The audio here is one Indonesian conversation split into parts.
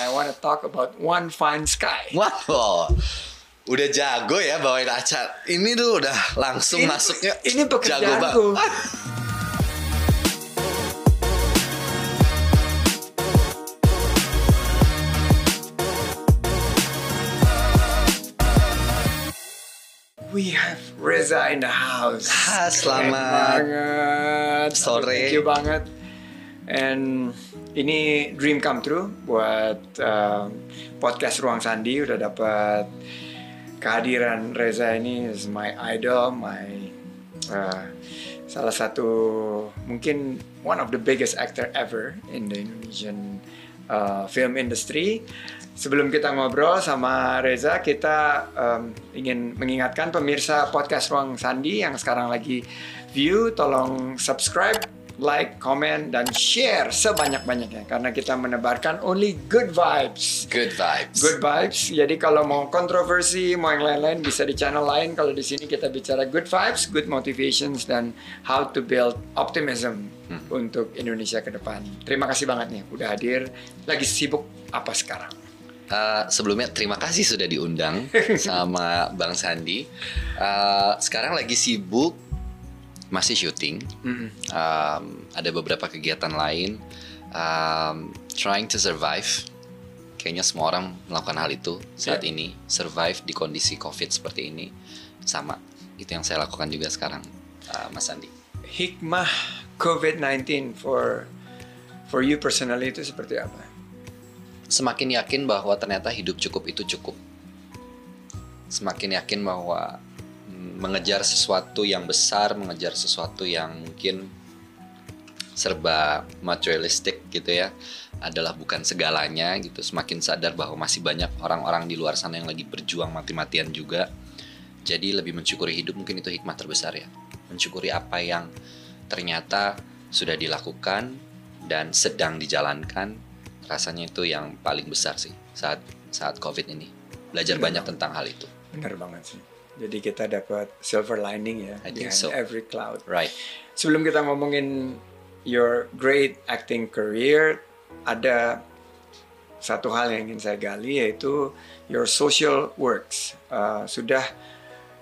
and I want to talk about One Fine Sky. Wow, udah jago ya bawain acara. Ini tuh udah langsung Ini- masuknya. ini pekerjaanku. We have Reza in the house. Ah, Keren selamat banget. sore. Thank you banget. And ini dream come true buat um, podcast Ruang Sandi udah dapat kehadiran Reza ini is my idol, my uh, salah satu mungkin one of the biggest actor ever in the Indonesian uh, film industry. Sebelum kita ngobrol sama Reza, kita um, ingin mengingatkan pemirsa podcast Ruang Sandi yang sekarang lagi view, tolong subscribe, like, comment, dan share sebanyak-banyaknya karena kita menebarkan only good vibes. Good vibes. Good vibes. Jadi kalau mau kontroversi, mau yang lain-lain bisa di channel lain. Kalau di sini kita bicara good vibes, good motivations dan how to build optimism untuk Indonesia ke depan. Terima kasih banget nih udah hadir. Lagi sibuk apa sekarang? Eh, sebelumnya terima kasih sudah diundang sama Bang Sandi. Eh, sekarang lagi sibuk, masih syuting. Um, ada beberapa kegiatan lain. Um, trying to survive. Kayaknya semua orang melakukan hal itu saat Yeah. ini. Survive di kondisi COVID seperti ini. Sama. Itu yang saya lakukan juga sekarang, eh, Mas Sandi. Hikmah COVID-19 for for you personally itu seperti apa? semakin yakin bahwa ternyata hidup cukup itu cukup. Semakin yakin bahwa mengejar sesuatu yang besar, mengejar sesuatu yang mungkin serba materialistik gitu ya, adalah bukan segalanya gitu. Semakin sadar bahwa masih banyak orang-orang di luar sana yang lagi berjuang mati-matian juga. Jadi lebih mensyukuri hidup mungkin itu hikmah terbesar ya. Mensyukuri apa yang ternyata sudah dilakukan dan sedang dijalankan rasanya itu yang paling besar sih saat saat covid ini belajar Benar banyak banget. tentang hal itu Benar banget sih. Jadi kita dapat silver lining ya I think so. every cloud. right Sebelum kita ngomongin your great acting career, ada satu hal yang ingin saya gali yaitu your social works. Uh, sudah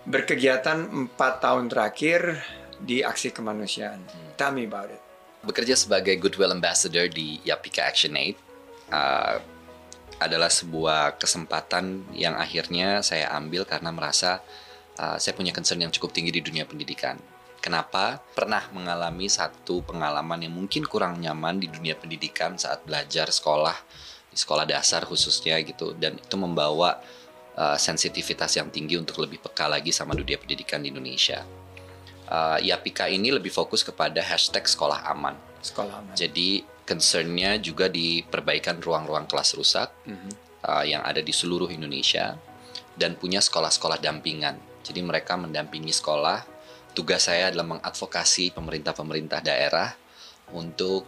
berkegiatan empat tahun terakhir di aksi kemanusiaan. Tell me about it. bekerja sebagai goodwill ambassador di Yapika Action Aid uh, adalah sebuah kesempatan yang akhirnya saya ambil karena merasa uh, saya punya concern yang cukup tinggi di dunia pendidikan. Kenapa? Pernah mengalami satu pengalaman yang mungkin kurang nyaman di dunia pendidikan saat belajar sekolah, di sekolah dasar khususnya gitu, dan itu membawa uh, sensitivitas yang tinggi untuk lebih peka lagi sama dunia pendidikan di Indonesia. Uh, Yapika ini lebih fokus kepada hashtag sekolah aman. Sekolah aman. Jadi concernnya juga di perbaikan ruang-ruang kelas rusak Mhm. uh, yang ada di seluruh Indonesia dan punya sekolah-sekolah dampingan. Jadi mereka mendampingi sekolah. Tugas saya adalah mengadvokasi pemerintah-pemerintah daerah untuk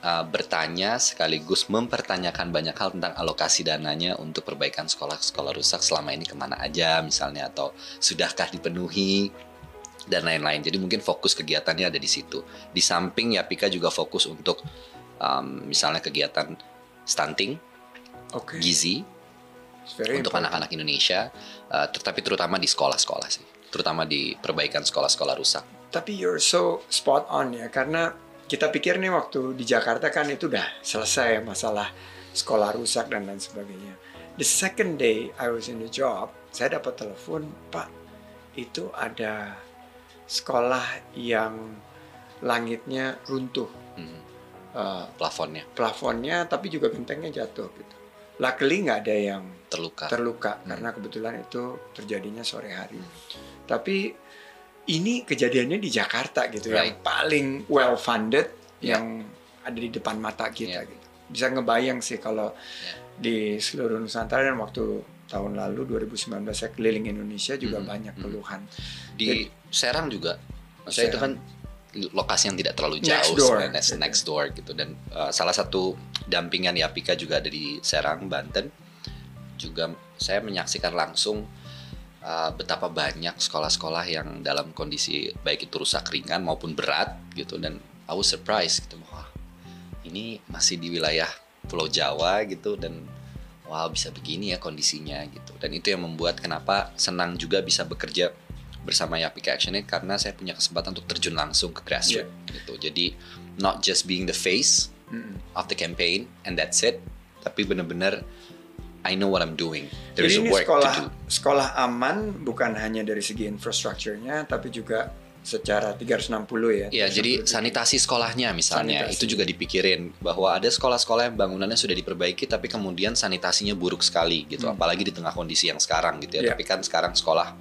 uh, bertanya sekaligus mempertanyakan banyak hal tentang alokasi dananya untuk perbaikan sekolah-sekolah rusak selama ini ke mana aja misalnya atau sudahkah dipenuhi dan lain-lain. Jadi mungkin fokus kegiatannya ada di situ. Di samping Yapika juga fokus untuk um, misalnya kegiatan stunting, Oke. gizi It's very untuk anak-anak Indonesia, uh, tetapi terutama di sekolah-sekolah sih, terutama di perbaikan sekolah-sekolah rusak. Tapi you're so spot on ya karena kita pikir nih waktu di Jakarta kan itu udah selesai masalah sekolah rusak dan lain sebagainya. The second day I was in the job, saya dapat telepon, Pak, itu ada sekolah yang langitnya runtuh, Hmm, Uh, plafonnya plafonnya tapi juga gentengnya jatuh gitu. Luckily nggak ada yang terluka. terluka karena kebetulan itu terjadinya sore hari. Tapi ini kejadiannya di Jakarta gitu yang Right. paling well funded Yeah. yang ada di depan mata kita Yeah. gitu. Bisa ngebayang sih kalau Yeah. di seluruh Nusantara dan waktu tahun lalu 2019 saya keliling Indonesia juga Mhm, banyak mhm. keluhan. di Serang juga, maksudnya itu kan lokasi yang tidak terlalu jauh, Next door. sebenarnya, next, next door gitu. Dan uh, salah satu dampingan Yapika juga ada di Serang, Banten. Juga saya menyaksikan langsung uh, betapa banyak sekolah-sekolah yang dalam kondisi baik itu rusak ringan maupun berat gitu dan I was surprised gitu wah ini masih di wilayah Pulau Jawa gitu dan wow bisa begini ya kondisinya gitu dan itu yang membuat kenapa senang juga bisa bekerja bersama Yapika Action Aid karena saya punya kesempatan untuk terjun langsung ke grassroots gitu jadi not just being the face Mm-mm. of the campaign and that's it tapi benar-benar I know what I'm doing there's Jadi a ini work sekolah to do sekolah aman bukan hanya dari segi infrastrukturnya tapi juga secara 360 ya. Ya, 360 jadi sanitasi sekolahnya misalnya Sanitasi. itu juga dipikirin bahwa ada sekolah-sekolah yang bangunannya sudah diperbaiki tapi kemudian sanitasinya buruk sekali gitu, Hmm. apalagi di tengah kondisi yang sekarang gitu ya. Iya. Tapi kan sekarang sekolah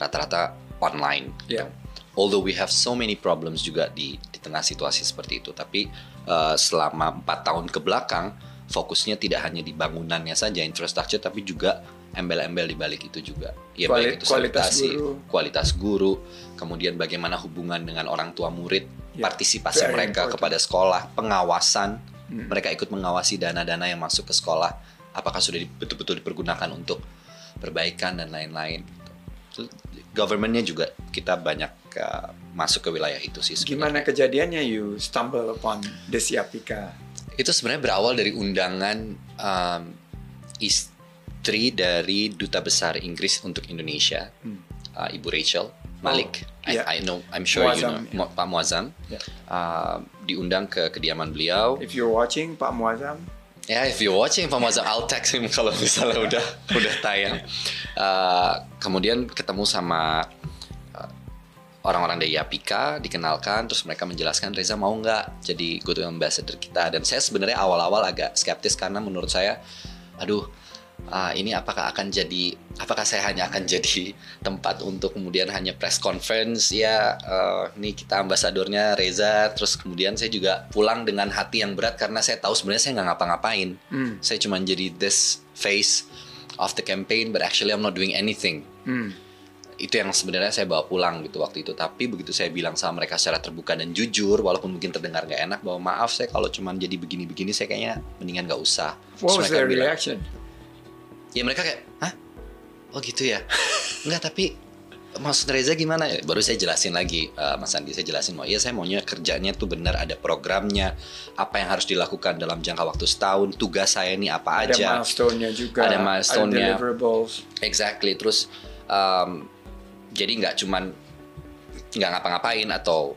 rata-rata online. gitu. Ya. Although we have so many problems juga di di tengah situasi seperti itu, tapi uh, selama empat tahun ke belakang fokusnya tidak hanya di bangunannya saja infrastruktur tapi juga embel-embel di balik itu juga. Ya Kuali- baik itu kualitas sanitasi, guru. kualitas guru, kemudian bagaimana hubungan dengan orang tua murid, Ya, partisipasi very mereka important. kepada sekolah, pengawasan, Hmm. mereka ikut mengawasi dana-dana yang masuk ke sekolah, apakah sudah di- betul-betul dipergunakan untuk perbaikan dan lain-lain. Governmentnya juga kita banyak uh, masuk ke wilayah itu sih. sebenarnya. Gimana kejadiannya you stumble upon this Yapika? Itu sebenarnya berawal dari undangan um, istri dari duta besar Inggris untuk Indonesia, Hmm. uh, Ibu Rachel Malik. Oh, iya. I, I know, I'm sure you know, Muazzam. Mu- Pak Muazzam. Ya. Uh, diundang ke kediaman beliau. If you're watching Pak Muazzam, Ya, if you're watching Muazzam, I'll text him kalau misalnya udah udah tayang. Uh, kemudian ketemu sama uh, orang-orang dari Yapika, dikenalkan, terus mereka menjelaskan Reza mau nggak jadi go to ambassador kita. Dan saya sebenarnya awal-awal agak skeptis karena menurut saya, aduh, ah, ini apakah akan jadi, apakah saya hanya akan jadi tempat untuk kemudian hanya press conference? Ya, eh, ini kita ambasadornya Reza, terus kemudian saya juga pulang dengan hati yang berat karena saya tahu sebenarnya saya nggak ngapa-ngapain, hmm, saya cuma jadi this face of the campaign, but actually I'm not doing anything. Hmm, itu yang sebenarnya saya bawa pulang gitu waktu itu. Tapi begitu saya bilang sama mereka secara terbuka dan jujur walaupun mungkin terdengar nggak enak bahwa maaf saya kalau cuman jadi begini-begini saya kayaknya mendingan nggak usah. What Terus was their bilang, reaction? Ya mereka kayak hah oh gitu ya nggak tapi maksud Reza gimana Ya, baru saya jelasin lagi eh, Mas Andi saya jelasin mau iya saya maunya kerjanya tuh benar ada programnya apa yang harus dilakukan dalam jangka waktu setahun tugas saya ini apa Ada aja milestone-nya juga, Ada milestone-nya. deliverables. Exactly. Terus um, jadi nggak cuman nggak ngapa-ngapain atau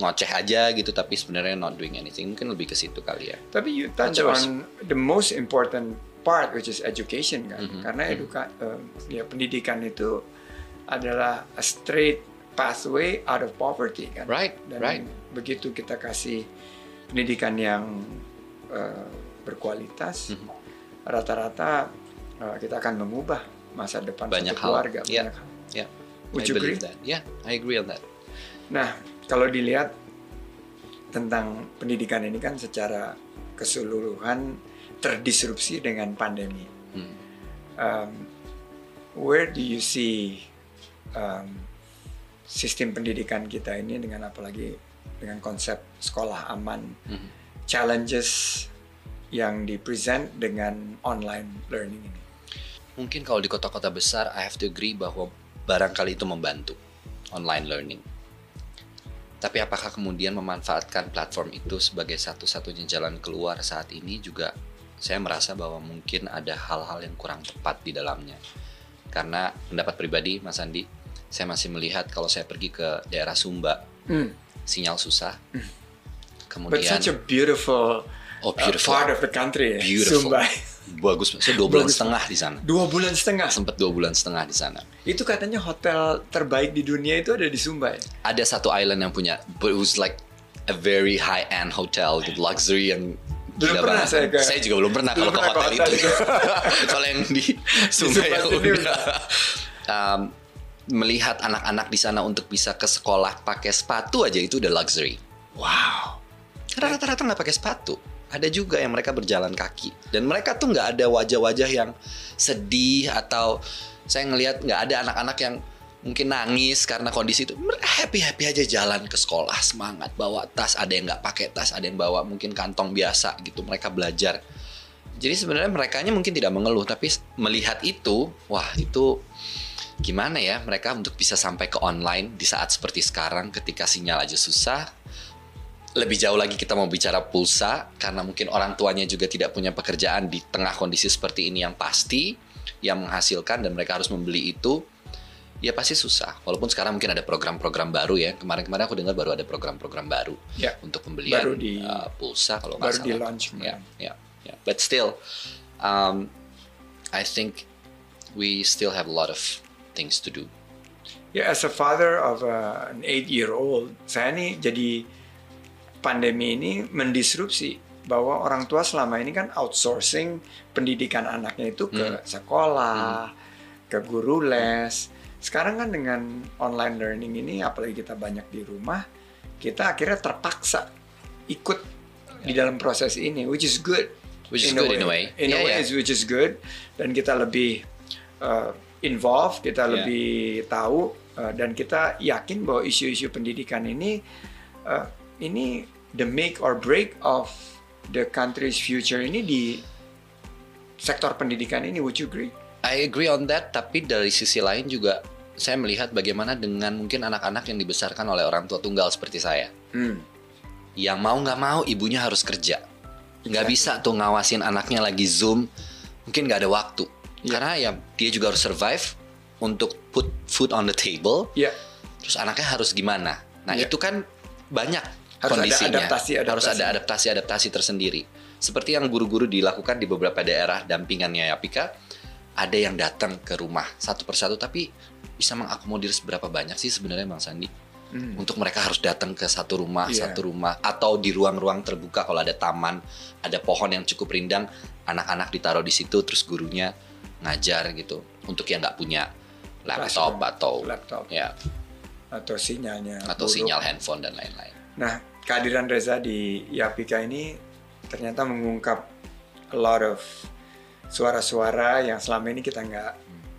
ngoceh aja gitu, tapi sebenarnya not doing anything. Mungkin lebih ke situ kali ya. Tapi you touch on the most important part which is education kan. Mhm. Karena eduka eh, ya pendidikan itu adalah a straight pathway out of poverty kan. Right, Dan right. begitu kita kasih pendidikan yang eh, berkualitas, Mhm. rata-rata eh, kita akan mengubah masa depan Banyak satu hal. keluarga. Yeah. banyak hal. Yeah. Would I you believe agree? that. Yeah, I agree on that. Nah, kalau dilihat tentang pendidikan ini kan secara keseluruhan terdisrupsi dengan pandemi. Hmm. Um, where do you see um, sistem pendidikan kita ini dengan apalagi dengan konsep sekolah aman, Mhm. challenges yang dipresent dengan online learning ini? Mungkin kalau di kota-kota besar, I have to agree bahwa barangkali itu membantu online learning. Tapi apakah kemudian memanfaatkan platform itu sebagai satu-satunya jalan keluar saat ini juga saya merasa bahwa mungkin ada hal-hal yang kurang tepat di dalamnya. Karena pendapat pribadi Mas Andi, saya masih melihat kalau saya pergi ke daerah Sumba, Hmm. sinyal susah. But Kemudian such a beautiful, oh uh, beautiful, part of the country ya, Beautiful. Sumba. bagus. Saya dua bulan Bagus. setengah di sana. Dua bulan setengah. Sempat dua bulan setengah di sana. Itu katanya hotel terbaik di dunia itu ada di Sumba ya? ada satu island yang punya but it was like a very high end hotel gitu luxury yang Belum pernah saya ke- juga belum pernah belum kalau pernah ke hotel, hotel itu. Kalau yang di Sumba ya udah Um, melihat anak-anak di sana untuk bisa ke sekolah pakai sepatu aja itu udah luxury. Wow. karena rata-rata nggak pakai sepatu. Ada juga yang mereka berjalan kaki. Dan mereka tuh nggak ada wajah-wajah yang sedih atau saya ngelihat nggak ada anak-anak yang mungkin nangis karena kondisi itu happy happy aja jalan ke sekolah semangat bawa tas ada yang nggak pakai tas ada yang bawa mungkin kantong biasa gitu mereka belajar. Jadi sebenarnya mereka mungkin tidak mengeluh tapi melihat itu wah itu gimana ya mereka untuk bisa sampai ke online di saat seperti sekarang ketika sinyal aja susah. Lebih jauh lagi kita mau bicara pulsa karena mungkin orang tuanya juga tidak punya pekerjaan di tengah kondisi seperti ini yang pasti yang menghasilkan dan mereka harus membeli itu ya pasti susah. Walaupun sekarang mungkin ada program-program baru ya. Kemarin-kemarin aku dengar baru ada program-program baru Ya. untuk pembelian Baru di- uh, pulsa kalau nggak baru salah. di launch ya ya ya. But still um, I think we still have a lot of things to do. Ya, as a father of a- an eight-year-old, saya nih jadi pandemi ini mendisrupsi bahwa orang tua selama ini kan outsourcing pendidikan anaknya itu ke sekolah, ke guru les. Sekarang kan dengan online learning ini, apalagi kita banyak di rumah, kita akhirnya terpaksa ikut di dalam proses ini, which is good. Which is good in a way. In a Yeah, way, yeah. which is good. Dan kita lebih uh, involved, kita Yeah. lebih tahu, uh, dan kita yakin bahwa isu-isu pendidikan ini, uh, ini the make or break of the country's future ini di sektor pendidikan ini. Would you agree? I agree on that, tapi dari sisi lain juga saya melihat bagaimana dengan mungkin anak-anak yang dibesarkan oleh orang tua tunggal seperti saya. Hmm. Yang mau nggak mau ibunya harus kerja. Nggak bisa tuh ngawasin anaknya lagi Zoom, mungkin nggak ada waktu. Iya. Karena ya dia juga harus survive untuk put food on the table, Ya, terus anaknya harus gimana. Nah Iya. itu kan banyak Harus ada kondisinya. adaptasi-adaptasi. Harus ada adaptasi-adaptasi tersendiri. Seperti yang guru-guru dilakukan di beberapa daerah dampingannya Yapika, ada yang datang ke rumah satu persatu tapi bisa mengakomodir seberapa banyak sih sebenarnya Bang Sandi? Hmm. Untuk mereka harus datang ke satu rumah, Iya. satu rumah atau di ruang-ruang terbuka kalau ada taman, ada pohon yang cukup rindang, anak-anak ditaruh di situ terus gurunya ngajar gitu. Untuk yang nggak punya laptop Classroom, atau laptop ya atau sinyalnya atau buruk. sinyal handphone dan lain-lain. Nah, kehadiran Reza di Yapika ini ternyata mengungkap a lot of suara-suara yang selama ini kita nggak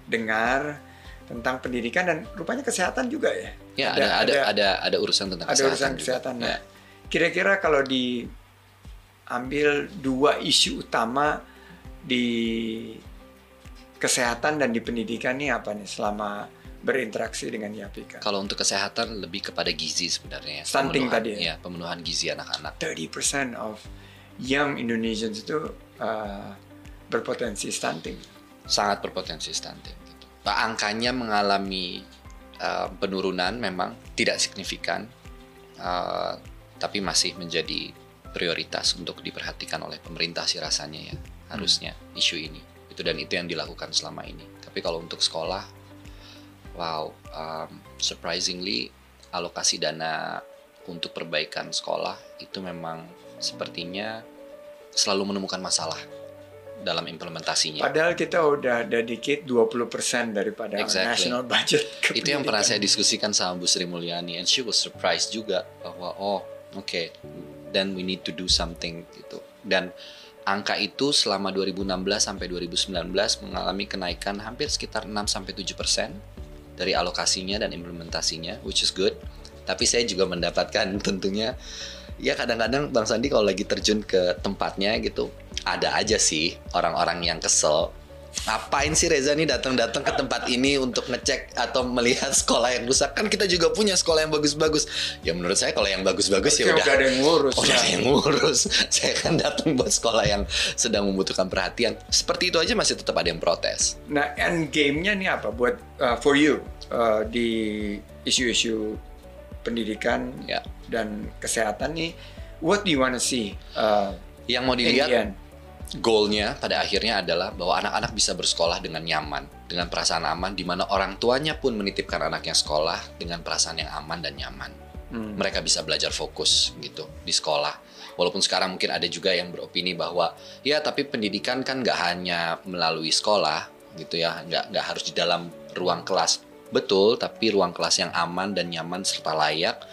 dengar tentang pendidikan dan rupanya kesehatan juga ya. Ya ada ada ada ada, urusan tentang ada kesehatan. urusan juga. kesehatan. Nah, Ya. kira-kira kalau diambil dua isu utama di kesehatan dan di pendidikan nih apa nih selama berinteraksi dengan Yapika? Kalau untuk kesehatan lebih kepada gizi sebenarnya. Stunting Pemenuhan- tadi ya? ya? pemenuhan gizi anak-anak. 30% of young Indonesians itu uh, berpotensi stunting. Sangat berpotensi stunting. Gitu. Nah, angkanya mengalami uh, penurunan memang tidak signifikan, uh, tapi masih menjadi prioritas untuk diperhatikan oleh pemerintah sih rasanya ya harusnya isu ini. Itu dan itu yang dilakukan selama ini. Tapi kalau untuk sekolah, wow, um, surprisingly alokasi dana untuk perbaikan sekolah itu memang sepertinya selalu menemukan masalah dalam implementasinya. Padahal kita udah dedicate 20% daripada Exactly. national budget itu yang pernah saya diskusikan sama Bu Sri Mulyani and she was surprised juga bahwa oh oke then we need to do something gitu dan angka itu selama 2016 sampai 2019 mengalami kenaikan hampir sekitar 6 sampai 7 persen dari alokasinya dan implementasinya which is good tapi saya juga mendapatkan tentunya ya kadang-kadang Bang Sandi kalau lagi terjun ke tempatnya gitu ada aja sih orang-orang yang kesel ngapain sih Reza nih datang-datang ke tempat ini untuk ngecek atau melihat sekolah yang rusak kan kita juga punya sekolah yang bagus-bagus ya menurut saya kalau yang bagus-bagus ya udah udah ada yang ngurus. udah ya. ada yang ngurus saya kan datang buat sekolah yang sedang membutuhkan perhatian seperti itu aja masih tetap ada yang protes Nah, end game-nya nih apa buat uh, for you uh, di isu-isu pendidikan ya dan kesehatan nih? What do you wanna see uh, yang mau dilihat? Goalnya pada akhirnya adalah bahwa anak-anak bisa bersekolah dengan nyaman, dengan perasaan aman, di mana orang tuanya pun menitipkan anaknya sekolah dengan perasaan yang aman dan nyaman. Hmm. Mereka bisa belajar fokus gitu di sekolah. Walaupun sekarang mungkin ada juga yang beropini bahwa ya tapi pendidikan kan nggak hanya melalui sekolah gitu ya, nggak nggak harus di dalam ruang kelas. Betul, tapi ruang kelas yang aman dan nyaman serta layak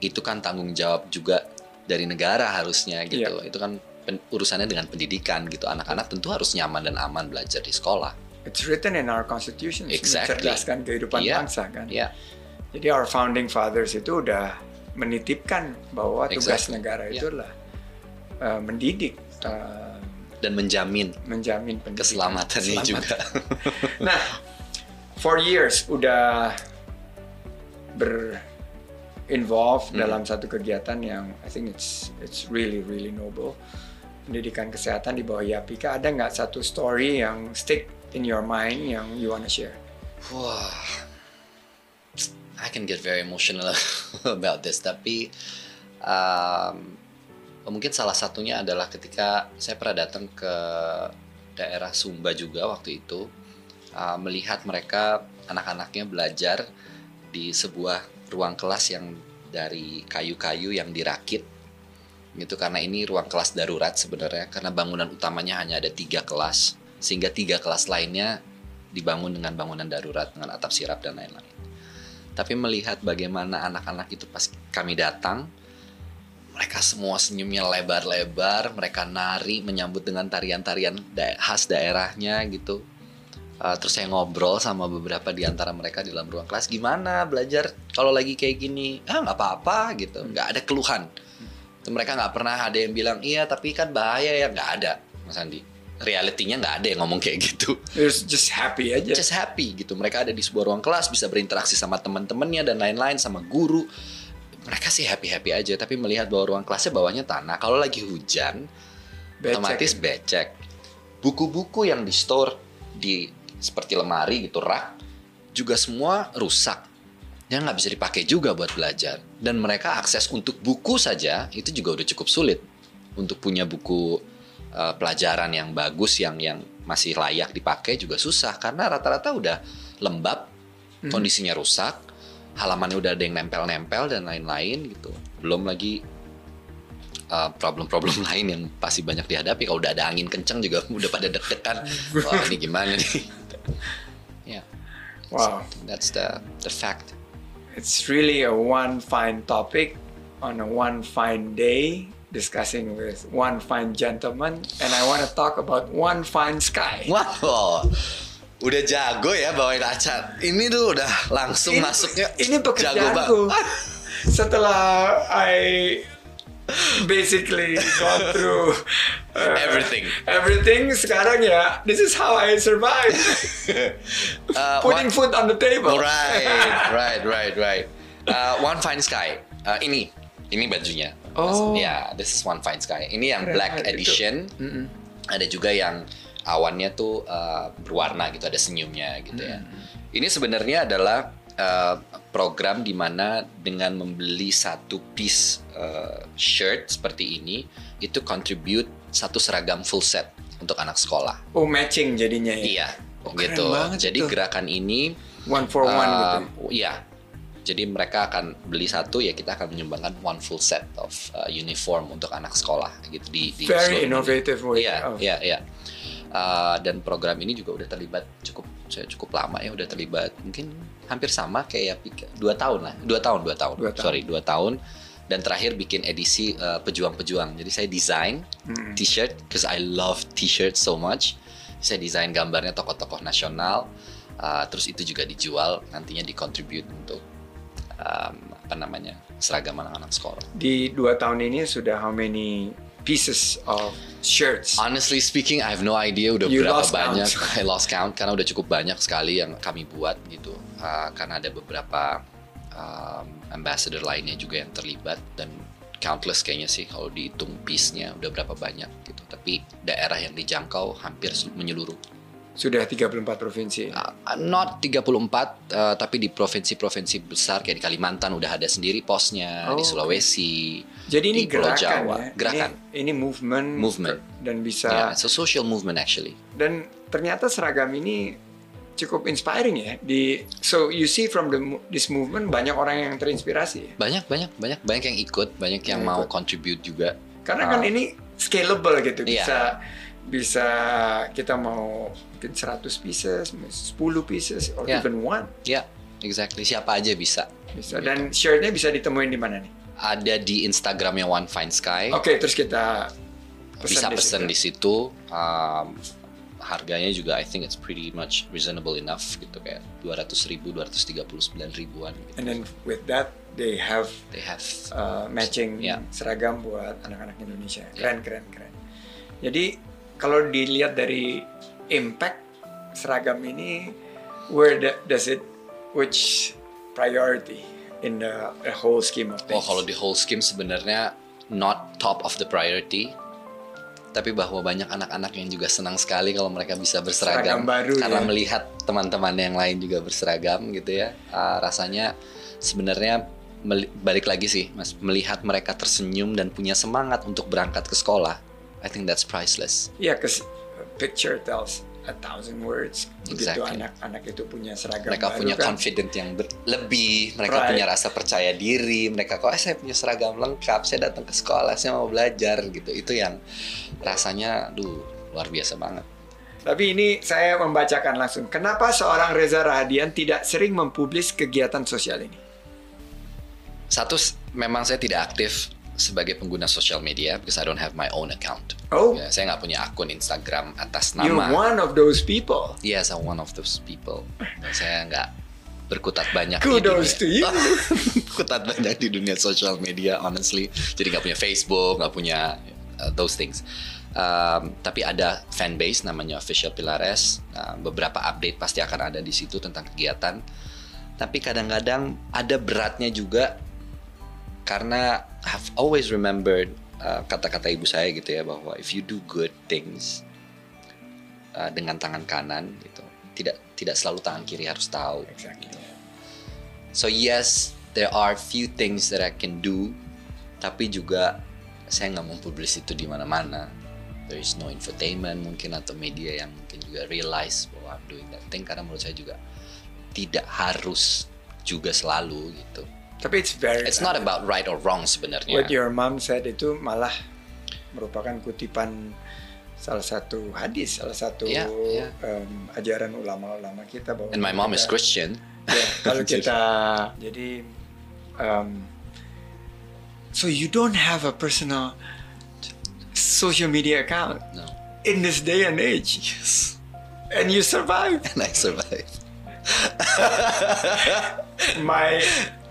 itu kan tanggung jawab juga dari negara harusnya gitu. Itu kan pen- urusannya dengan pendidikan gitu. Anak-anak tentu harus nyaman dan aman belajar di sekolah. It's written in our constitution Exactly. mencerdaskan kehidupan Iya. bangsa kan. Ya, Jadi our founding fathers itu udah menitipkan bahwa tugas Exactly. negara Yeah. itu adalah uh, mendidik, uh, dan menjamin menjamin pendidikan. keselamatannya Selamat. juga. Nah, four years udah ber involved dalam satu kegiatan yang I think it's it's really really noble. Pendidikan kesehatan di bawah Yapika ada nggak satu story yang stick in your mind yang you wanna share? Wah, I can get very emotional about this. Tapi um, mungkin salah satunya adalah ketika saya pernah datang ke daerah Sumba juga waktu itu uh, melihat mereka anak-anaknya belajar di sebuah ruang kelas yang dari kayu-kayu yang dirakit gitu karena ini ruang kelas darurat sebenarnya karena bangunan utamanya hanya ada tiga kelas sehingga tiga kelas lainnya dibangun dengan bangunan darurat dengan atap sirap dan lain-lain. Tapi melihat bagaimana anak-anak itu pas kami datang mereka semua senyumnya lebar-lebar mereka nari menyambut dengan tarian-tarian khas daerahnya gitu. Uh, terus saya ngobrol sama beberapa di antara mereka di dalam ruang kelas gimana belajar kalau lagi kayak gini? Ah nggak apa-apa gitu. Nggak ada keluhan mereka nggak pernah ada yang bilang iya tapi kan bahaya ya. Nggak ada Mas Andi. Realitinya nggak ada yang ngomong kayak gitu. You're just happy aja. just happy gitu. Mereka ada di sebuah ruang kelas bisa berinteraksi sama teman-temannya dan lain-lain sama guru. Mereka sih happy happy aja tapi melihat bahwa ruang kelasnya bawahnya tanah. Kalau lagi hujan Becek. otomatis becek. Buku-buku yang di store di seperti lemari gitu rak juga semua rusak yang nggak bisa dipakai juga buat belajar. Dan mereka akses untuk buku saja itu juga udah cukup sulit. Untuk punya buku uh, pelajaran yang bagus yang yang masih layak dipakai juga susah. Karena rata-rata udah lembab kondisinya rusak halamannya udah ada yang nempel-nempel dan lain-lain gitu. Belum lagi uh, problem-problem lain yang pasti banyak dihadapi. Kalau udah ada angin kenceng juga udah pada deg-degan. Wah ini gimana nih? Ya. Wow. that's the the fact It's really a one fine topic on a one fine day discussing with one fine gentleman and I want to talk about one fine sky. wow udah jago ya bawain acar ini tuh udah langsung Ini- masuknya Ini jago pekerjaanku. Setelah I basically gone through uh, Everything. Everything sekarang ya, this is how I survive. Uh, Putting one- food on the table. right right right right Uh, one fine sky Uh, ini ini bajunya Oh. ya this is one fine sky ini yang Keren black banget itu. edition ada juga yang awannya tuh uh, berwarna gitu ada senyumnya gitu ya ini sebenarnya adalah uh, program di mana dengan membeli satu piece uh, shirt seperti ini itu contribute satu seragam full set untuk anak sekolah Oh matching jadinya ya. iya Oh, gitu jadi itu. gerakan ini One for one gitu. Um, Iya. Jadi mereka akan beli satu ya kita akan menyumbangkan one full set of uh, uniform untuk anak sekolah gitu di di Very innovative way. Iya, of- iya, iya. Uh, dan program ini juga udah terlibat cukup saya cukup lama ya udah terlibat mungkin hampir sama kayak Pika. dua tahun lah dua tahun dua tahun, Dua tahun. sorry dua tahun dan terakhir bikin edisi uh, pejuang-pejuang jadi saya desain Hmm. t-shirt because I love t-shirt so much saya desain gambarnya tokoh-tokoh nasional uh, terus itu juga dijual nantinya dikontribute untuk um, apa namanya seragam anak-anak sekolah Di dua tahun ini sudah how many pieces of shirts? Honestly speaking, I have no idea udah You berapa banyak. count. I lost count karena udah cukup banyak sekali yang kami buat gitu. Uh, karena ada beberapa um, ambassador lainnya juga yang terlibat dan countless kayaknya sih kalau dihitung piece-nya udah berapa banyak gitu. Tapi daerah yang dijangkau hampir menyeluruh. Sudah 34 provinsi. Uh, not 34 uh, tapi di provinsi-provinsi besar kayak di Kalimantan udah ada sendiri posnya, Oh, di. Sulawesi. Jadi ini di Pulau gerakan Jawa. ya. Gerakan. Ini, ini movement. Movement. Dan bisa Yeah, it's a social movement actually. dan ternyata seragam ini cukup inspiring ya. Di so you see from the this movement banyak orang yang terinspirasi. ya. Banyak banyak banyak banyak yang ikut, banyak yang Yang mau ikut. contribute juga. Karena kan Ah. ini scalable gitu. Iya. Bisa bisa kita mau mungkin 100 pieces, 10 pieces or Yeah. even one. Ya, exactly. Siapa aja bisa. Bisa. Dan shirtnya bisa ditemuin di mana nih? Ada di Instagramnya One Fine Sky. Oke, terus kita bisa di pesen di situ. Um, harganya juga I think it's pretty much reasonable enough gitu kayak 200 ribu, 239 ribuan. Gitu. And then with that they have They have uh, matching Yeah. seragam buat anak-anak Indonesia. Yeah. Keren, keren, keren. Jadi kalau dilihat dari impact seragam ini, where the- does it, which priority in the, the whole scheme of things? Oh kalau di whole scheme sebenarnya not top of the priority, tapi bahwa banyak anak-anak yang juga senang sekali kalau mereka bisa berseragam Seragam baru, karena ya. melihat teman-teman yang lain juga berseragam gitu ya. Ah, rasanya sebenarnya balik lagi sih mas melihat mereka tersenyum dan punya semangat untuk berangkat ke sekolah. I think that's priceless. Yeah, because a picture tells a thousand words. Begitu Exactly. anak-anak itu punya seragam mereka baru punya kan. confident yang ber- lebih, mereka Right. punya rasa percaya diri, mereka kok eh, saya punya seragam lengkap, saya datang ke sekolah, saya mau belajar gitu. Itu yang rasanya, duh luar biasa banget. Tapi ini saya membacakan langsung. Kenapa seorang Reza Rahadian tidak sering mempublis kegiatan sosial ini? Satu, memang saya tidak aktif sebagai pengguna sosial media because I don't have my own account. Oh, Ya, saya nggak punya akun Instagram atas you're nama. one of those people. Yes, I'm one of those people. Dan saya nggak berkutat banyak Kudos to di you. dunia. berkutat banyak di dunia social media, honestly. Jadi nggak punya Facebook, nggak punya uh, those things. Um, tapi ada fanbase namanya Official Pilares. Nah, beberapa update pasti akan ada di situ tentang kegiatan. Tapi kadang-kadang ada beratnya juga karena I've always remembered uh, kata-kata ibu saya gitu ya bahwa if you do good things uh, dengan tangan kanan gitu tidak tidak selalu tangan kiri harus tahu. Exactly. so yes there are few things that I can do tapi juga saya nggak mau publish itu di mana-mana. There is no infotainment mungkin atau media yang mungkin juga realize bahwa I'm doing that thing karena menurut saya juga tidak harus juga selalu gitu Tapi it's very. it's not about right or wrong sebenarnya What your mom said itu malah merupakan kutipan salah satu hadis, salah satu Yeah, yeah. em, ajaran ulama-ulama kita bahwa. and my mom is kita- Christian Ya, kalau kita jadi um, so you don't have a personal social media account no in this day and age yes and you survive and I survived my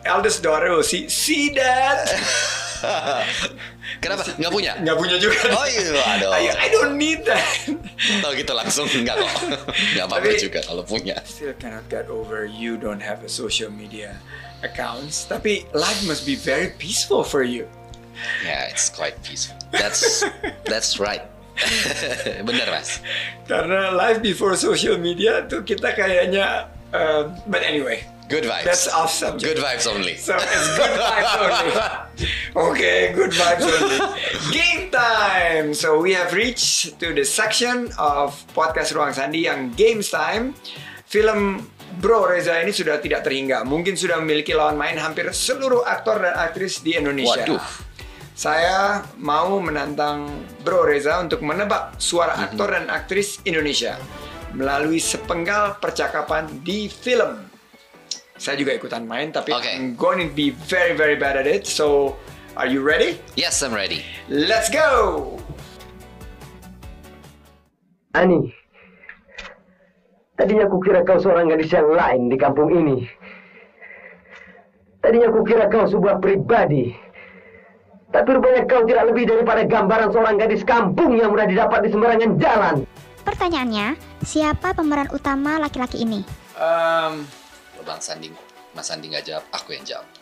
eldest daughter will see see that kenapa nggak punya nggak punya juga Oh iya, aduh. I, I don't need that Tahu gitu langsung enggak kok. Enggak apa-apa juga kalau punya. still cannot get over you don't have a social media accounts tapi life must be very peaceful for you Yeah, it's quite peaceful. That's that's right. Bener mas. karena life before social media tuh kita kayaknya um, but anyway Good vibes. That's off subject. Good vibes only. So it's good vibes only. Okay, good vibes only. Game time. So we have reached to the section of podcast Ruang Sandi yang Games Time. Film Bro Reza ini sudah tidak terhingga. Mungkin sudah memiliki lawan main hampir seluruh aktor dan aktris di Indonesia. Waduh. Saya mau menantang Bro Reza untuk menebak suara aktor dan aktris Indonesia melalui sepenggal percakapan di film. Saya juga ikutan main, tapi Oke. I'm going to be very very bad at it. So, are you ready? Yes, I'm ready. Let's go! Ani, tadinya kukira kau seorang gadis yang lain di kampung ini. Tadinya kukira kau sebuah pribadi. Tapi rupanya kau tidak lebih daripada gambaran seorang gadis kampung yang mudah didapat di sembarangan jalan. Pertanyaannya, siapa pemeran utama laki-laki ini? Um, Bang Sandi, Mas Sandi nggak jawab, aku yang jawab.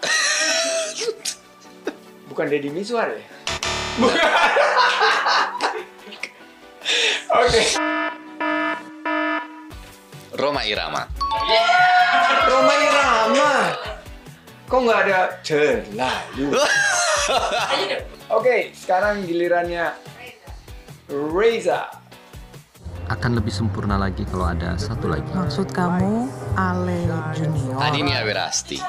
bukan Deddy Mizwar ya? Bukan. Oke. Roma Irama. Roma Irama. Kok nggak ada terlalu? Oke, sekarang gilirannya Reza. akan lebih sempurna lagi kalau ada satu lagi. Maksud kamu Ale Junior? Adinia Wirasti.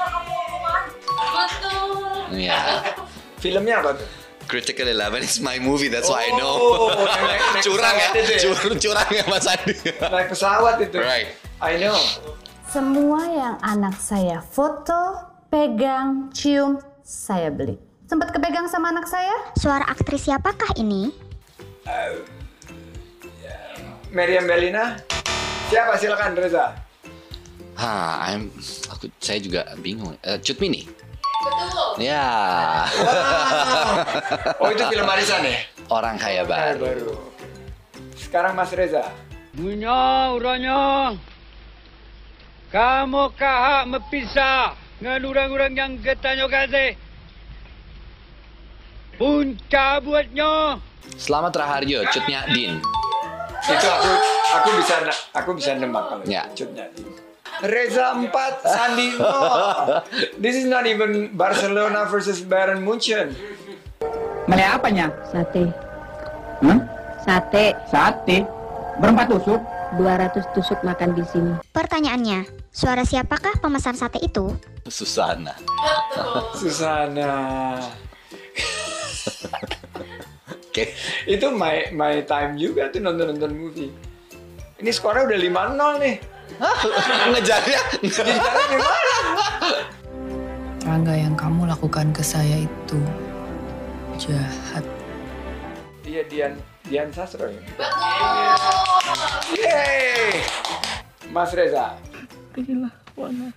Iya. Filmnya apa tuh? Critical Eleven is my movie, that's why I know. Oh, naik- naik curang ya, itu ya? Cur- curang ya Mas Sandi. Naik pesawat itu. Right. I know. Semua yang anak saya foto, pegang, cium, saya beli. Sempat kepegang sama anak saya? Suara aktris siapakah ini? Meriam Belina. Siapa silakan Reza. Ah, I'm, aku, saya juga bingung. Eh, Cut Mini. Betul. Ya. Oh itu film Arisan ya? Orang kaya baru. baru. Sekarang Mas Reza. Punya uranya. Kamu kahak mepisah. dengan orang-orang yang getanyo kasih. Punca buatnya. Selamat Raharjo, cutnya Din. Itu aku aku bisa aku bisa nembak kalau Ya. cutnya. Reza 4, Sandi 0. This is not even Barcelona versus Bayern Munchen. Mele apanya? Sate. Hmm? Sate. Sate. Berempat tusuk. 200 tusuk makan di sini. Pertanyaannya, suara siapakah pemesan sate itu? Susana. Susana. Oke. Itu my my time juga tuh nonton-nonton movie. Ini skornya udah 5-0 nih. Ngejarnya. Ngejarnya gimana? Rangga yang kamu lakukan ke saya itu jahat. Iya Dian Dian Sastro ya. Yeay. Mas Reza. Inilah Wana.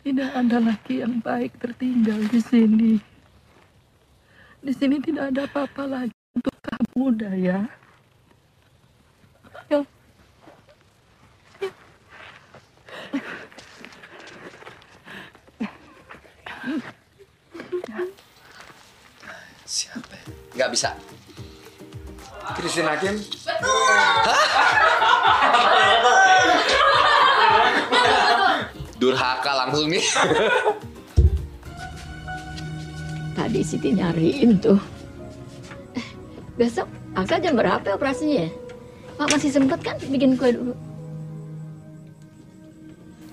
Tidak ada laki yang baik tertinggal di sini. Di sini tidak ada apa-apa lagi untuk kamu, Daya. Siapa? Nggak bisa. Christine Hakim. Durhaka langsung nih. Tadi Siti nyariin tuh. Eh, besok Aksa jam berapa ya operasinya ya? Mak masih sempet kan bikin kue dulu.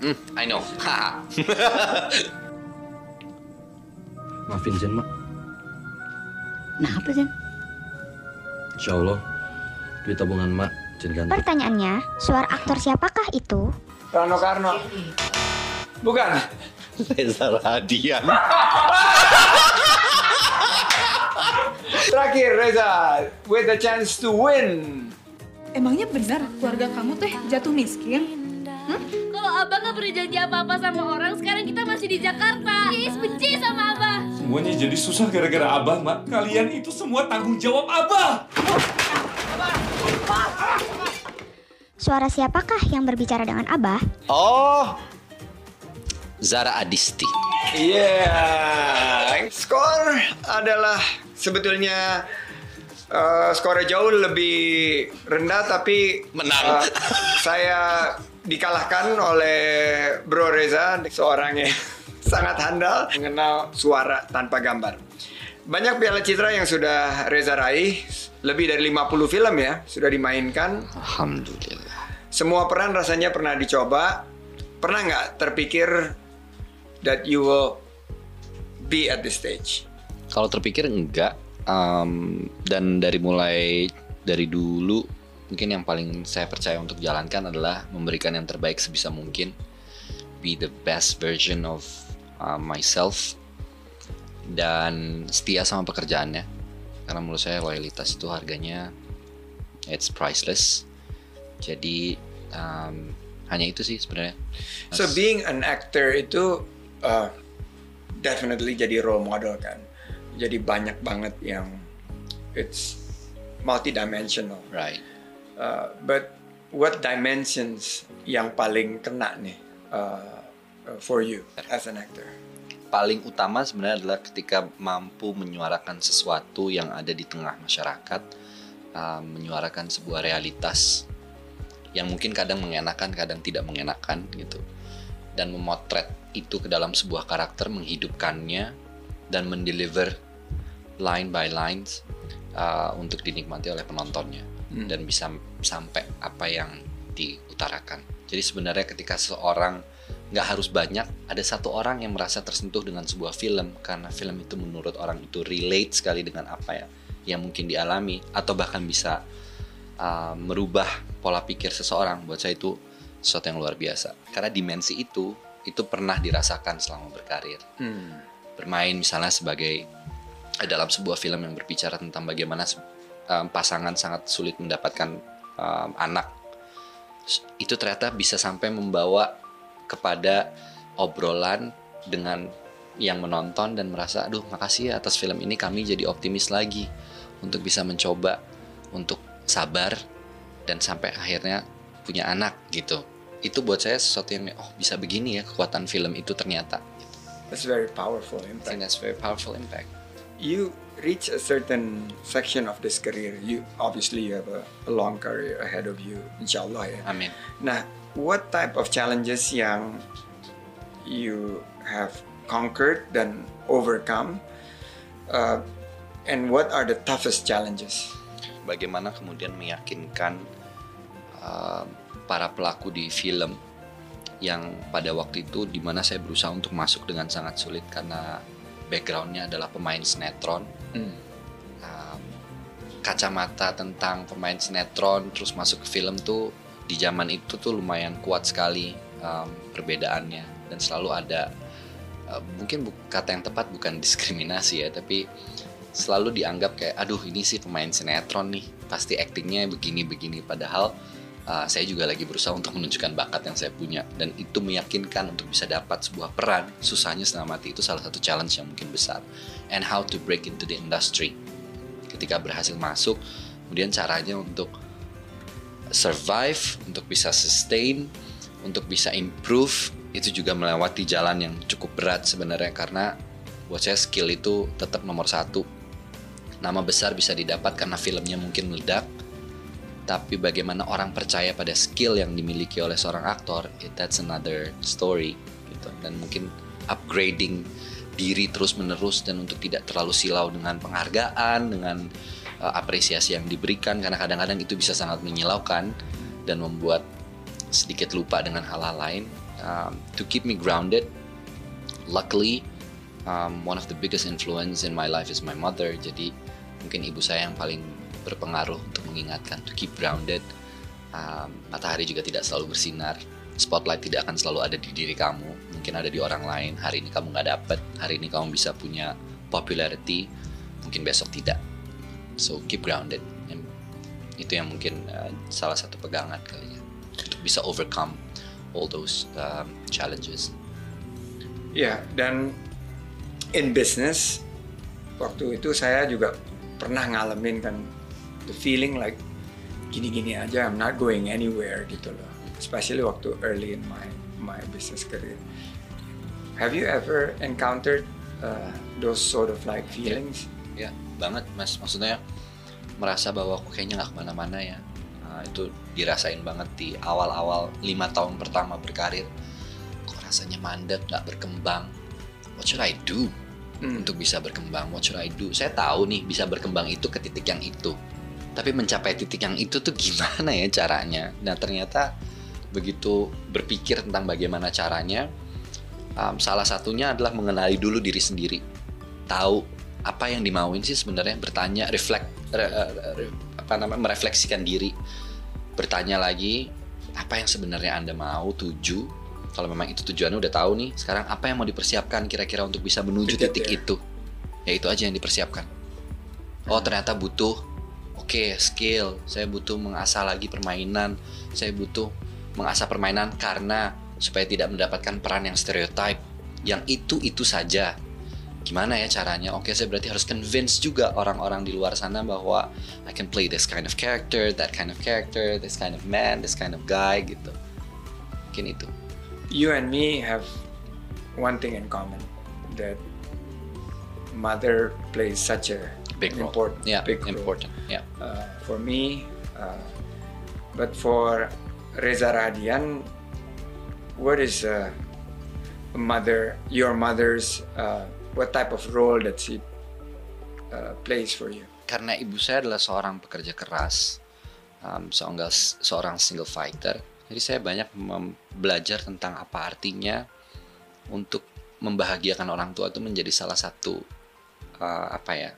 Hmm, I know. Haha. Maafin Jen, Mak. Nah apa Jen? Insya Allah, duit tabungan Mak, Jen ganti. Pertanyaannya, suara aktor siapakah itu? Rano Karno. Bukan. Reza Radian. Terakhir Reza, with the chance to win. Emangnya benar keluarga kamu teh jatuh miskin? Kalau abang nggak pernah janji apa-apa sama orang, sekarang kita masih di Jakarta. Is benci sama abah. Semuanya jadi susah gara-gara Abah, Mak. Kalian itu semua tanggung jawab Abah. Suara siapakah yang berbicara dengan Abah? Oh. Zara Adisti. Yeah. Skor adalah sebetulnya uh, skornya jauh lebih rendah tapi menang. uh, saya dikalahkan oleh Bro Reza, seorang yang sangat handal mengenal suara tanpa gambar. Banyak piala citra yang sudah Reza raih, lebih dari 50 film ya sudah dimainkan. Alhamdulillah. Semua peran rasanya pernah dicoba. Pernah nggak terpikir that you will be at this stage? Kalau terpikir enggak. Um, dan dari mulai dari dulu mungkin yang paling saya percaya untuk jalankan adalah memberikan yang terbaik sebisa mungkin. Be the best version of uh, myself dan setia sama pekerjaannya. Karena menurut saya loyalitas itu harganya it's priceless. Jadi um, hanya itu sih sebenarnya. So being an actor itu uh, definitely jadi role model kan. Jadi banyak banget yang it's multidimensional. Right. Uh, but what dimensions yang paling kena nih uh, for you as an actor? Paling utama sebenarnya adalah ketika mampu menyuarakan sesuatu yang ada di tengah masyarakat, uh, menyuarakan sebuah realitas yang mungkin kadang mengenakan, kadang tidak mengenakan gitu, dan memotret itu ke dalam sebuah karakter, menghidupkannya dan mendeliver line by lines uh, untuk dinikmati oleh penontonnya Hmm. dan bisa sampai apa yang diutarakan. Jadi sebenarnya ketika seorang nggak harus banyak, ada satu orang yang merasa tersentuh dengan sebuah film karena film itu menurut orang itu relate sekali dengan apa ya yang mungkin dialami atau bahkan bisa uh, merubah pola pikir seseorang. Buat saya itu sesuatu yang luar biasa. Karena dimensi itu itu pernah dirasakan selama berkarir. Hmm. Bermain misalnya sebagai eh, dalam sebuah film yang berbicara tentang bagaimana um, pasangan sangat sulit mendapatkan um, anak itu ternyata bisa sampai membawa kepada obrolan dengan yang menonton dan merasa aduh makasih ya atas film ini kami jadi optimis lagi untuk bisa mencoba untuk sabar dan sampai akhirnya punya anak gitu itu buat saya sesuatu yang oh bisa begini ya kekuatan film itu ternyata That's very powerful impact. think that's very powerful impact You reach a certain section of this career. You obviously you have a, a long career ahead of you, inshallah ya. amin Nah, what type of challenges yang you have conquered dan overcome, uh, and what are the toughest challenges? bagaimana kemudian meyakinkan uh, para pelaku di film yang pada waktu itu di mana saya berusaha untuk masuk dengan sangat sulit karena backgroundnya adalah pemain sinetron Hmm. Um, kacamata tentang pemain sinetron terus masuk ke film tuh di zaman itu tuh lumayan kuat sekali um, perbedaannya. Dan selalu ada uh, mungkin kata yang tepat bukan diskriminasi ya tapi selalu dianggap kayak aduh ini sih pemain sinetron nih pasti aktingnya begini-begini padahal uh, saya juga lagi berusaha untuk menunjukkan bakat yang saya punya. Dan itu meyakinkan untuk bisa dapat sebuah peran. Susahnya setengah mati itu salah satu challenge yang mungkin besar. And how to break into the industry. Ketika berhasil masuk kemudian caranya untuk survive untuk bisa sustain untuk bisa improve itu juga melewati jalan yang cukup berat sebenarnya. Karena buat saya skill itu tetap nomor satu. Nama besar bisa didapat karena filmnya mungkin meledak. Tapi bagaimana orang percaya pada skill yang dimiliki oleh seorang aktor it, that's another story gitu. Dan mungkin upgrading diri terus menerus dan untuk tidak terlalu silau dengan penghargaan dengan uh, apresiasi yang diberikan karena kadang-kadang itu bisa sangat menyilaukan dan membuat sedikit lupa dengan hal-hal lain. Um, to keep me grounded luckily um, one of the biggest influence in my life is my mother. Jadi mungkin ibu saya yang paling berpengaruh untuk mengingatkan to keep grounded. Um, matahari juga tidak selalu bersinar. Spotlight tidak akan selalu ada di diri kamu. Mungkin ada di orang lain. Hari ini kamu nggak dapet. Hari ini kamu bisa punya popularity. Mungkin besok tidak so keep grounded Yang- itu yang mungkin uh, salah satu pegangan kali ya untuk bisa overcome all those um, challenges Ya, dan in business waktu itu saya juga pernah ngalamin kan the feeling like gini-gini aja I'm not going anywhere gitu loh. Especially waktu early in my my business career. Have you ever encountered uh, those sort of like feelings? ya banget mas. Maksudnya merasa bahwa aku kayaknya nggak ke mana-mana ya. Nah, itu dirasain banget di awal-awal lima tahun pertama berkarir. Kok rasanya mandek nggak berkembang? What should I do untuk bisa berkembang? What should I do? Saya tahu nih bisa berkembang itu ke titik yang itu. Tapi mencapai titik yang itu tuh gimana ya caranya? Nah ternyata begitu berpikir tentang bagaimana caranya um, salah satunya adalah mengenali dulu diri sendiri. Tahu apa yang dimauin sih sebenarnya? Bertanya reflect re- re- apa namanya merefleksikan diri. Bertanya lagi apa yang sebenarnya anda mau tuju? Kalau memang itu tujuannya udah tahu nih sekarang apa yang mau dipersiapkan kira-kira untuk bisa menuju get titik there. itu? Ya itu aja yang dipersiapkan. Oh ternyata butuh. Oke skill. Saya butuh mengasah lagi permainan. Saya butuh mengasah permainan karena supaya tidak mendapatkan peran yang stereotype. Yang itu itu saja gimana ya caranya oke saya berarti harus convince juga orang-orang di luar sana bahwa I can play this kind of character that kind of character this kind of man this kind of guy gitu mungkin itu You and me have one thing in common that mother plays such a Big role. important Yeah, big role. important. Yeah. Uh, for me, uh, but for Reza Radian, what is uh, mother, your mother's, uh, what type of role that she uh, plays for you? karena ibu saya adalah seorang pekerja keras, um, seorang, seorang single fighter. Jadi saya banyak belajar tentang apa artinya untuk membahagiakan orang tua itu menjadi salah satu uh, apa ya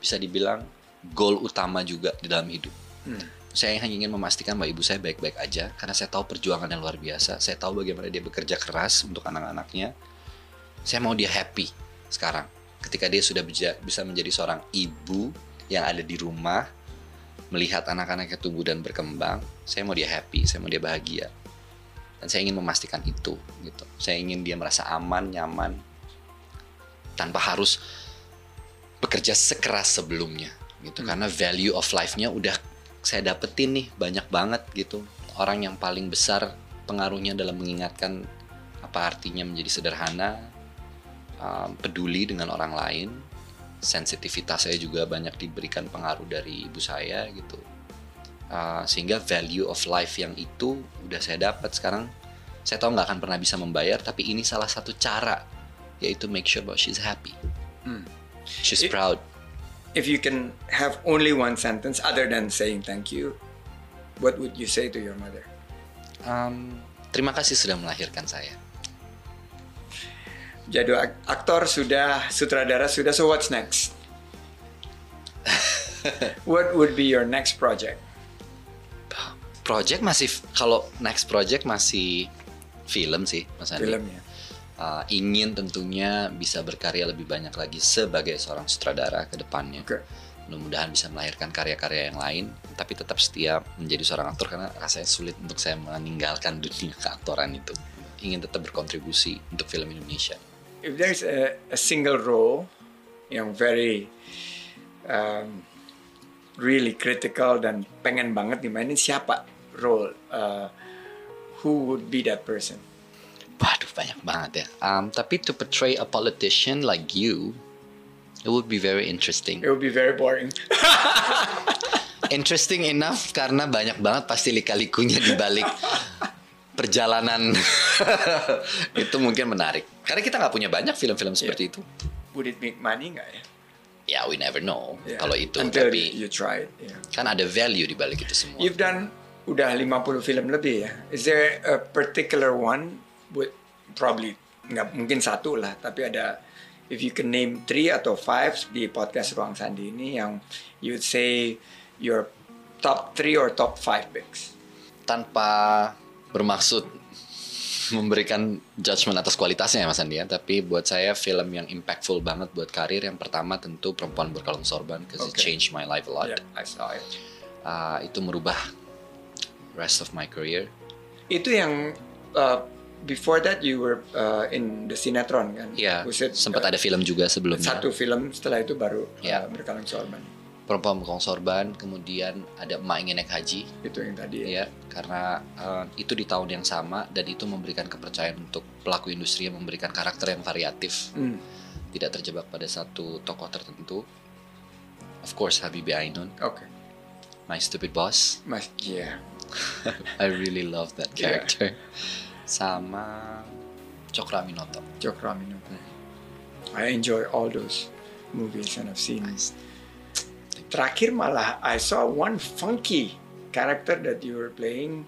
bisa dibilang goal utama juga di dalam hidup. Hmm. Saya hanya ingin memastikan bahwa ibu saya baik-baik aja karena saya tahu perjuangannya luar biasa. Saya tahu bagaimana dia bekerja keras untuk anak-anaknya. Saya mau dia happy sekarang ketika dia sudah bisa menjadi seorang ibu yang ada di rumah melihat anak-anaknya tumbuh dan berkembang. Saya mau dia happy, saya mau dia bahagia. Dan saya ingin memastikan itu gitu. Saya ingin dia merasa aman, nyaman tanpa harus bekerja sekeras sebelumnya gitu karena value of life-nya udah saya dapetin nih banyak banget gitu orang yang paling besar pengaruhnya dalam mengingatkan apa artinya menjadi sederhana, um, peduli dengan orang lain, sensitivitas saya juga banyak diberikan pengaruh dari ibu saya gitu. Uh, sehingga value of life yang itu udah saya dapat sekarang saya tahu nggak akan pernah bisa membayar tapi ini salah satu cara yaitu make sure bahwa she's happy Hmm. she's It- proud If you can have only one sentence other than saying thank you, what would you say to your mother? Um, terima kasih sudah melahirkan saya Jadi ak- aktor sudah, sutradara sudah, so what's next? what would be your next project? project masih kalau next project masih film sih Mas Andi Film ya. Uh, ingin tentunya bisa berkarya lebih banyak lagi sebagai seorang sutradara ke depannya. Mudah-mudahan bisa melahirkan karya-karya yang lain, tapi tetap setia menjadi seorang aktor karena rasanya sulit untuk saya meninggalkan dunia keaktoran itu. Ingin tetap berkontribusi untuk film Indonesia. If there's a, a single role yang very um, really critical dan pengen banget dimainin siapa role? Uh, who would be that person? Waduh banyak banget ya. Um, tapi to portray a politician like you, it would be very interesting. It would be very boring. Interesting enough karena banyak banget pasti lika-likunya di balik perjalanan itu mungkin menarik. Karena kita nggak punya banyak film-film seperti itu. Would it make money nggak ya? Ya, we never know Yeah. kalau itu. Until tapi you try it. Yeah. kan ada value di balik itu semua. You've done udah 50 film lebih ya. Is there a particular one with probably nggak mungkin satu lah, tapi ada if you can name three atau five di podcast Ruang Sandi ini yang you'd say your top three or top five picks. Tanpa bermaksud memberikan judgement atas kualitasnya ya Mas Andi ya, tapi buat saya film yang impactful banget buat karir yang pertama tentu Perempuan Berkalung Sorban because it Okay. changed my life a lot. Yeah, I saw it. Uh, itu merubah rest of my career. Itu yang uh, before that you were uh, in the sinetron kan? Ya, Was it, sempat uh, ada film juga sebelumnya. Satu film setelah itu baru Ya. uh, berkalung sorban. Perempuan Berkalung Sorban, kemudian ada Emak Ingin Naik Haji. Itu yang tadi ya. Ya, karena uh, itu di tahun yang sama dan itu memberikan kepercayaan untuk pelaku industri yang memberikan karakter yang variatif. Hmm. Tidak terjebak pada satu tokoh tertentu. Of course, Habibie Ainun. Oke. My Stupid Boss. Mas, yeah. I really love that Yeah. character. Sama Cokra Minoto. Cokro Aminoto. I enjoy all those movies and I've seen. Terakhir malah I saw one funky character that you were playing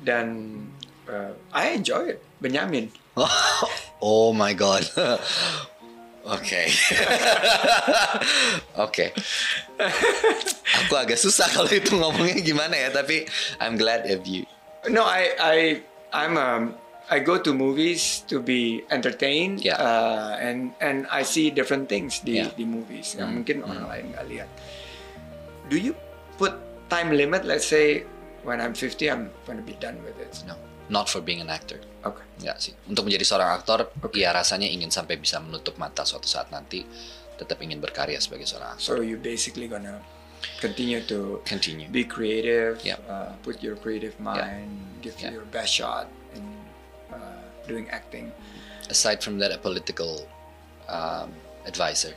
dan uh, I enjoy it. Benyamin. oh my god. Oke. Oke. Aku agak susah kalau itu ngomongnya gimana ya, tapi I'm glad if you No, I I I'm um I go to movies to be entertained Yeah. uh, and and I see different things di Yeah. di movies yang Hmm. mungkin orang lain nggak lihat. Do you put time limit? Let's say when I'm 50, I'm gonna be done with it. No, not for being an actor. Oke. Enggak sih. Untuk menjadi seorang aktor, ya rasanya ingin sampai bisa menutup mata suatu saat nanti tetap ingin berkarya sebagai seorang aktor. So you basically gonna continue to Continue. be creative, Yeah. uh, put your creative mind, give Yeah. your best shot in uh, doing acting. Aside from that, a political um, advisor.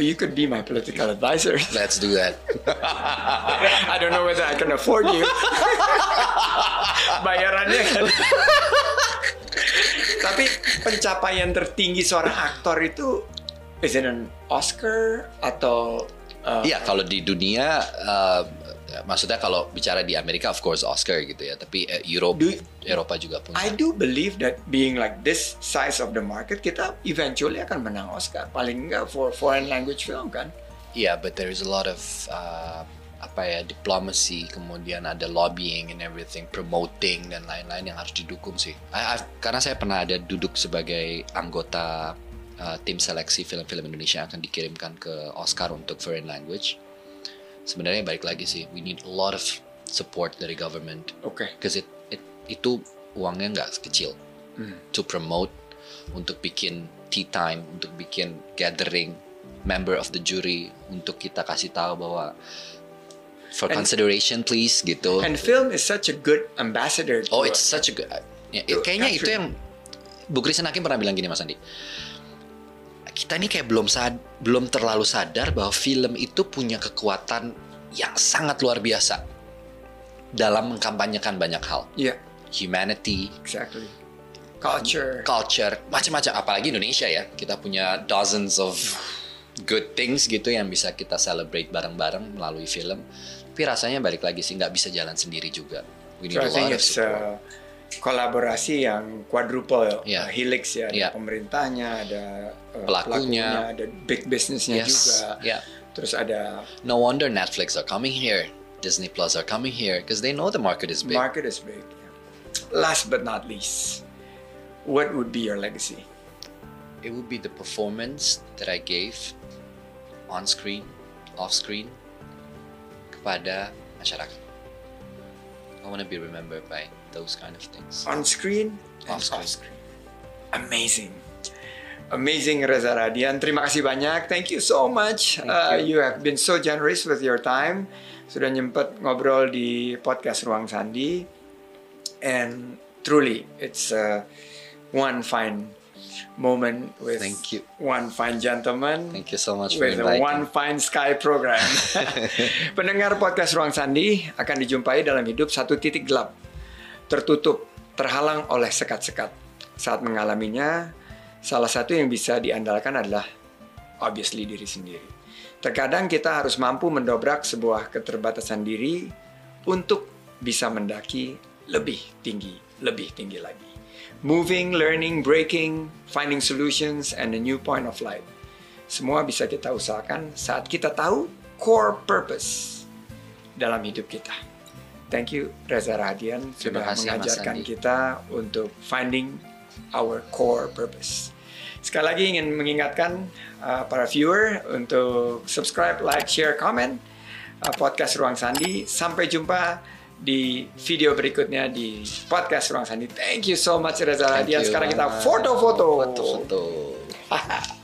You could be my political advisor. Let's do that. I don't know whether I can afford you. Bayarannya kan. Tapi pencapaian tertinggi seorang aktor itu is it an Oscar atau uh, Iya, kalau di dunia, uh, maksudnya kalau bicara di Amerika, of course Oscar gitu ya. Tapi uh, Europe, Eropa juga punya. I do believe that being like this size of the market kita eventually akan menang Oscar paling enggak for foreign language film kan. Yeah, but there is a lot of uh, apa ya diplomacy, kemudian ada lobbying and everything, promoting dan lain-lain yang harus didukung sih. I- I- karena saya pernah ada duduk sebagai anggota uh, tim seleksi film-film Indonesia akan dikirimkan ke Oscar untuk foreign language. Sebenarnya balik lagi sih, we need a lot of support dari government. Oke. Because it, it itu uangnya nggak kecil Hmm. to promote, untuk bikin tea time, untuk bikin gathering member of the jury, untuk kita kasih tahu bahwa For And- consideration please gitu. And film is such a good ambassador. Oh, a- it's such a good. Ya, a kayaknya itu country. yang Bu Kristen Hakim pernah bilang gini Mas Andi. Kita ini kayak belum sad, belum terlalu sadar bahwa film itu punya kekuatan yang sangat luar biasa dalam mengkampanyekan banyak hal. Iya. Humanity, Exactly. Culture. culture, macam-macam. Apalagi Indonesia ya, kita punya dozens of good things gitu yang bisa kita celebrate bareng-bareng melalui film. Tapi rasanya balik lagi sih nggak bisa jalan sendiri juga. We need So a lot of support. uh, kolaborasi yang quadruple, Yeah. uh, helix ya, ada Yeah. pemerintahnya, ada uh, Pelakunya. ada big businessnya Yes, juga, yeah. terus ada No wonder Netflix are coming here, Disney Plus are coming here because they know the market is big. market is big. Last but not least, what would be your legacy? It would be the performance that I gave on screen, off screen kepada masyarakat. I want to be remembered by those kind of things. On screen, and Off screen. Amazing. Amazing Reza Radian. Terima kasih banyak. Thank you so much. Uh, you. have been so generous with your time. Sudah nyempet ngobrol di podcast Ruang Sandi. And truly, it's uh, one fine moment with Thank you. one fine gentleman. Thank you so much for with a inviting. One Fine Sky program. Pendengar podcast Ruang Sandi akan dijumpai dalam hidup satu titik gelap, tertutup, terhalang oleh sekat-sekat. Saat mengalaminya, salah satu yang bisa diandalkan adalah obviously diri sendiri. Terkadang kita harus mampu mendobrak sebuah keterbatasan diri untuk bisa mendaki lebih tinggi, lebih tinggi lagi. Moving, learning, breaking, finding solutions, and a new point of light. Semua bisa kita usahakan saat kita tahu core purpose dalam hidup kita. Thank you Reza Radian sudah kasih, mengajarkan kita untuk finding our core purpose. Sekali lagi ingin mengingatkan uh, para viewer untuk subscribe, like, share, comment uh, podcast Ruang Sandi. Sampai jumpa di video berikutnya di podcast Ruang Sandi. Thank you so much Reza Radian. Sekarang kita foto-foto. Foto-foto.